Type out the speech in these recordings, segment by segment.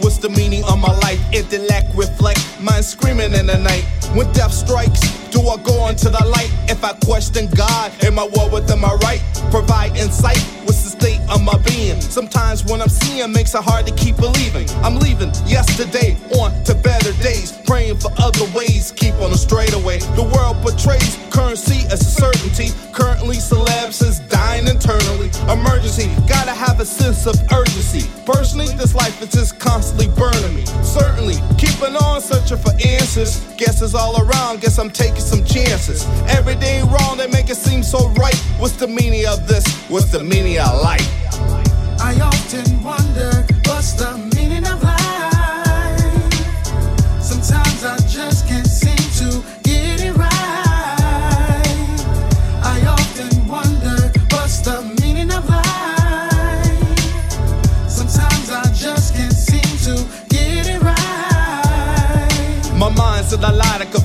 What's the meaning of my life? Intellect, reflect, mind screaming in the night. When death strikes, do I go into the light? If I question God, am I well within my right? Provide insight, what's the state of my being? Sometimes when I'm seeing makes it hard to keep believing. I'm leaving yesterday on to better days, praying for other ways, keep on the straightaway. The world portrays currency as a certainty. Currently, celebs is dying internally. Emergency, gotta have a sense of urgency. This life is just constantly burning me. Certainly, keeping on searching for answers. Guess it's all around, guess I'm taking some chances. Everything wrong, they make it seem so right. What's the meaning of this? What's the meaning of life? I often wonder what's the meaning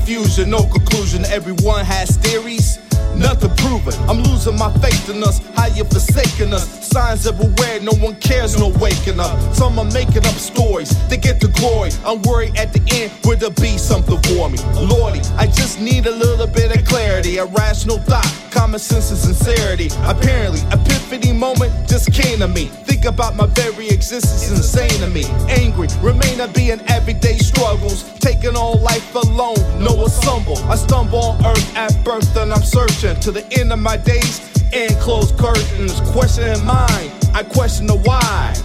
confusion, no conclusion. Everyone has theories, nothing proven. I'm losing my faith in us, how you forsaking us. Signs everywhere, no one cares, no waking up. Some are making up stories to get the glory. I'm worried at the end, will there be something for me? Lordy, I just need a little bit of clarity, a rational thought, common sense and sincerity. Apparently, epiphany moment just came to me. Think about my very existence, insane to me. Angry, remain to be everyday struggles. Taking on life alone, no assemble. I stumble on earth at birth and I'm searching to the end of my days. And closed curtains, questioning mine. I question the why.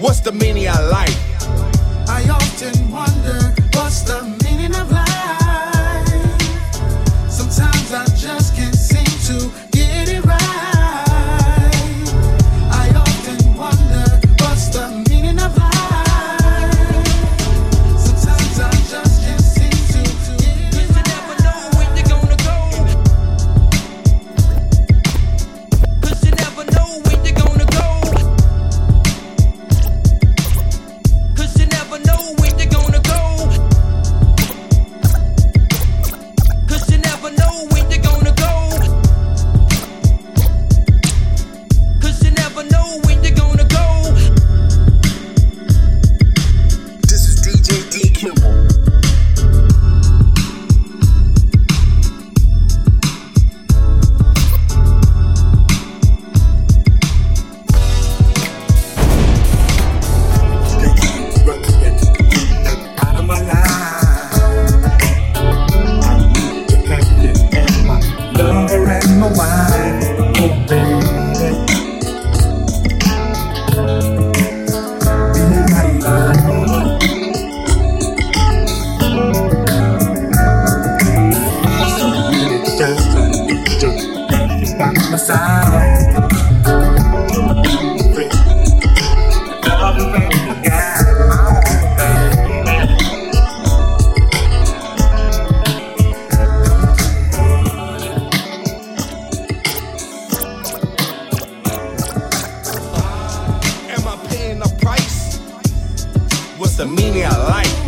What's the meaning of life? I often wonder what's the meaning of life?